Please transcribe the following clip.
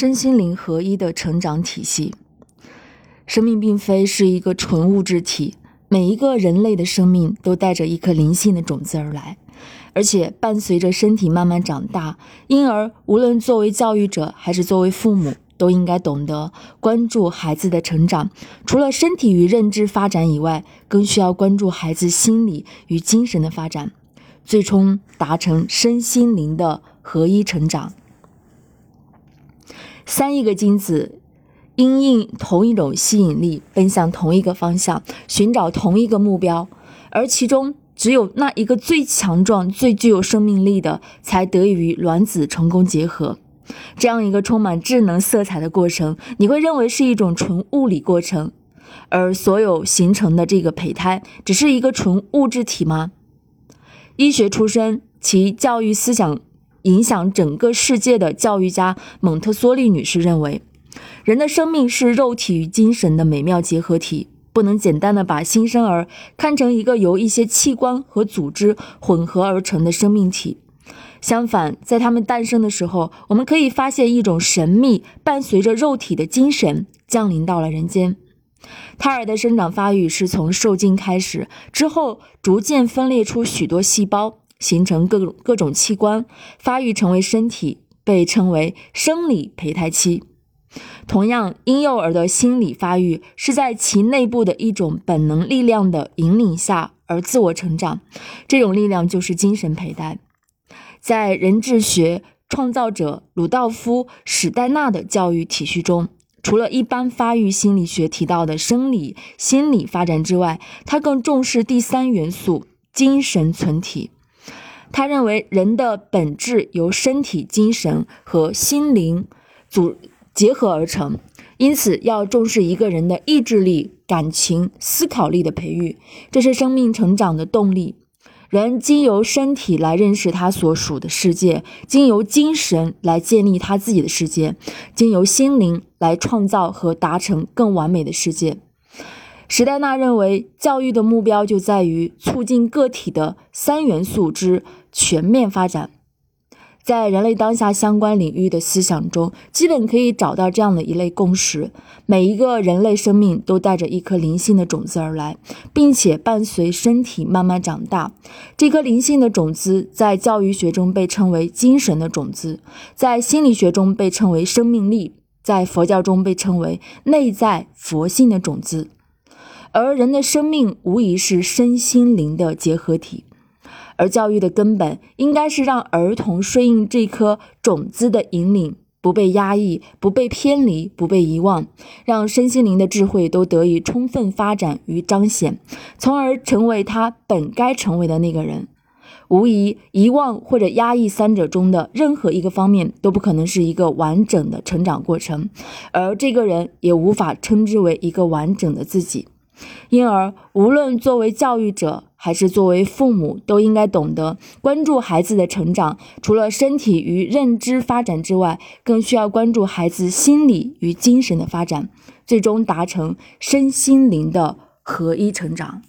身心灵合一的成长体系。生命并非是一个纯物质体，每一个人类的生命都带着一颗灵性的种子而来，而且伴随着身体慢慢长大。因而，无论作为教育者还是作为父母，都应该懂得关注孩子的成长。除了身体与认知发展以外，更需要关注孩子心理与精神的发展，最终达成身心灵的合一成长。三亿个精子。因应同一种吸引力，奔向同一个方向，寻找同一个目标，而其中只有那一个最强壮、最具有生命力的，才得以与卵子成功结合。这样一个充满智能色彩的过程，你会认为是一种纯物理过程，而所有形成的这个胚胎，只是一个纯物质体吗？医学出身，其教育思想影响整个世界的教育家蒙特梭利女士认为。人的生命是肉体与精神的美妙结合体，不能简单的把新生儿看成一个由一些器官和组织混合而成的生命体。相反，在他们诞生的时候，我们可以发现一种神秘伴随着肉体的精神降临到了人间。胎儿的生长发育是从受精开始，之后逐渐分裂出许多细胞，形成各种各种器官，发育成为身体，被称为生理胚胎期。同样，婴幼儿的心理发育是在其内部的一种本能力量的引领下而自我成长，这种力量就是精神胚胎。在人智学创造者鲁道夫·史黛纳的教育体系中，除了一般发育心理学提到的生理心理发展之外，他更重视第三元素——精神存体。他认为人的本质由身体、精神和心灵组。结合而成，因此要重视一个人的意志力、感情、思考力的培育，这是生命成长的动力。人经由身体来认识他所属的世界，经由精神来建立他自己的世界，经由心灵来创造和达成更完美的世界。史黛纳认为，教育的目标就在于促进个体的三元素之全面发展。在人类当下相关领域的思想中，基本可以找到这样的一类共识：每一个人类生命都带着一颗灵性的种子而来，并且伴随身体慢慢长大。这颗灵性的种子在教育学中被称为精神的种子，在心理学中被称为生命力，在佛教中被称为内在佛性的种子。而人的生命无疑是身心灵的结合体。而教育的根本应该是让儿童顺应这颗种子的引领，不被压抑，不被偏离，不被遗忘，让身心灵的智慧都得以充分发展与彰显，从而成为他本该成为的那个人。无疑，遗忘或者压抑三者中的任何一个方面都不可能是一个完整的成长过程，而这个人也无法称之为一个完整的自己。因而，无论作为教育者，还是作为父母，都应该懂得关注孩子的成长。除了身体与认知发展之外，更需要关注孩子心理与精神的发展，最终达成身心灵的合一成长。